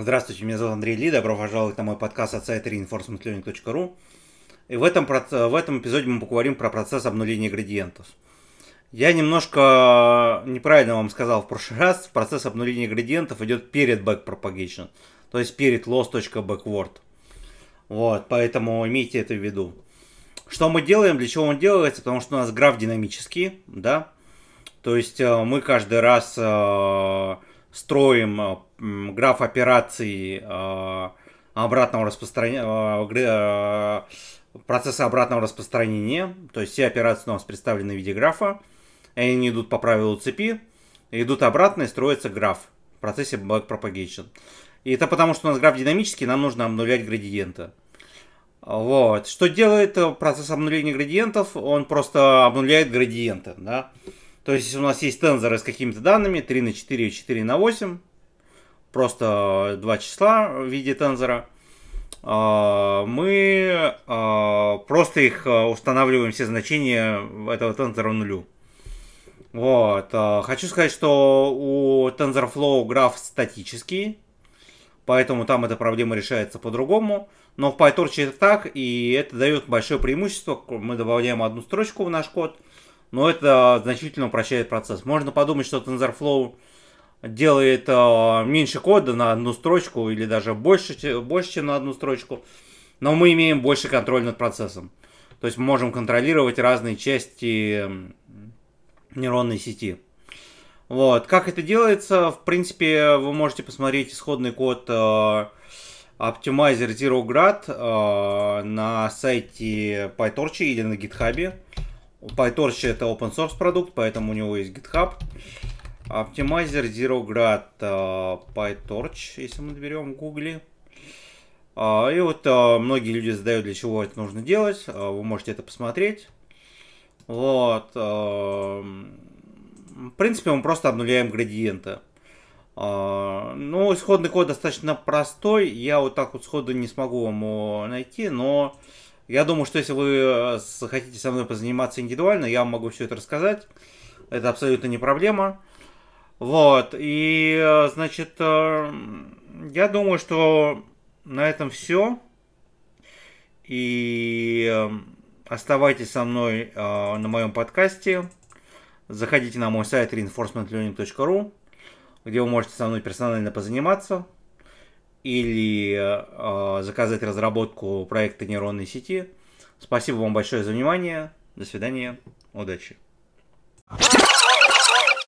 Здравствуйте, меня зовут Андрей Ли, добро пожаловать на мой подкаст от сайта reinforcementlearning.ru. И в этом, в этом эпизоде мы поговорим про процесс обнуления градиентов. Я немножко неправильно вам сказал в прошлый раз, процесс обнуления градиентов идет перед backpropagation, то есть перед loss.backward. Вот, поэтому имейте это в виду. Что мы делаем, для чего он делается, потому что у нас граф динамический, да, то есть э, мы каждый раз э, строим э, граф операций э, обратного распространения, э, процесса обратного распространения, то есть все операции у нас представлены в виде графа, они идут по правилу цепи, идут обратно и строится граф в процессе backpropagation. И это потому, что у нас граф динамический, нам нужно обнулять градиенты. Вот. Что делает процесс обнуления градиентов? Он просто обнуляет градиенты, да. То есть, у нас есть тензоры с какими-то данными, 3 на 4 и 4 на 8, просто два числа в виде тензора, а, мы а, просто их а, устанавливаем все значения этого тензора нулю. Вот. Хочу сказать, что у TensorFlow граф статический, поэтому там эта проблема решается по-другому. Но в PyTorch это так, и это дает большое преимущество. Мы добавляем одну строчку в наш код – но это значительно упрощает процесс. Можно подумать, что TensorFlow делает э, меньше кода на одну строчку или даже больше, больше, чем на одну строчку, но мы имеем больше контроль над процессом. То есть мы можем контролировать разные части нейронной сети. Вот. Как это делается? В принципе, вы можете посмотреть исходный код э, Optimizer Zero Grad э, на сайте PyTorch или на GitHub. PyTorch это open source продукт, поэтому у него есть GitHub. Optimizer Zero Grad uh, PyTorch, если мы наберем в Гугле. Uh, и вот uh, многие люди задают, для чего это нужно делать. Uh, вы можете это посмотреть. Вот. В принципе, мы просто обнуляем градиенты. Ну, исходный код достаточно простой. Я вот так вот сходу не смогу вам его найти, но я думаю, что если вы э, хотите со мной позаниматься индивидуально, я вам могу все это рассказать. Это абсолютно не проблема. Вот, и, э, значит, э, я думаю, что на этом все. И оставайтесь со мной на моем подкасте. Заходите на мой сайт reinforcementlearning.ru, где вы можете со мной персонально позаниматься или э, заказать разработку проекта нейронной сети. Спасибо вам большое за внимание. До свидания. Удачи.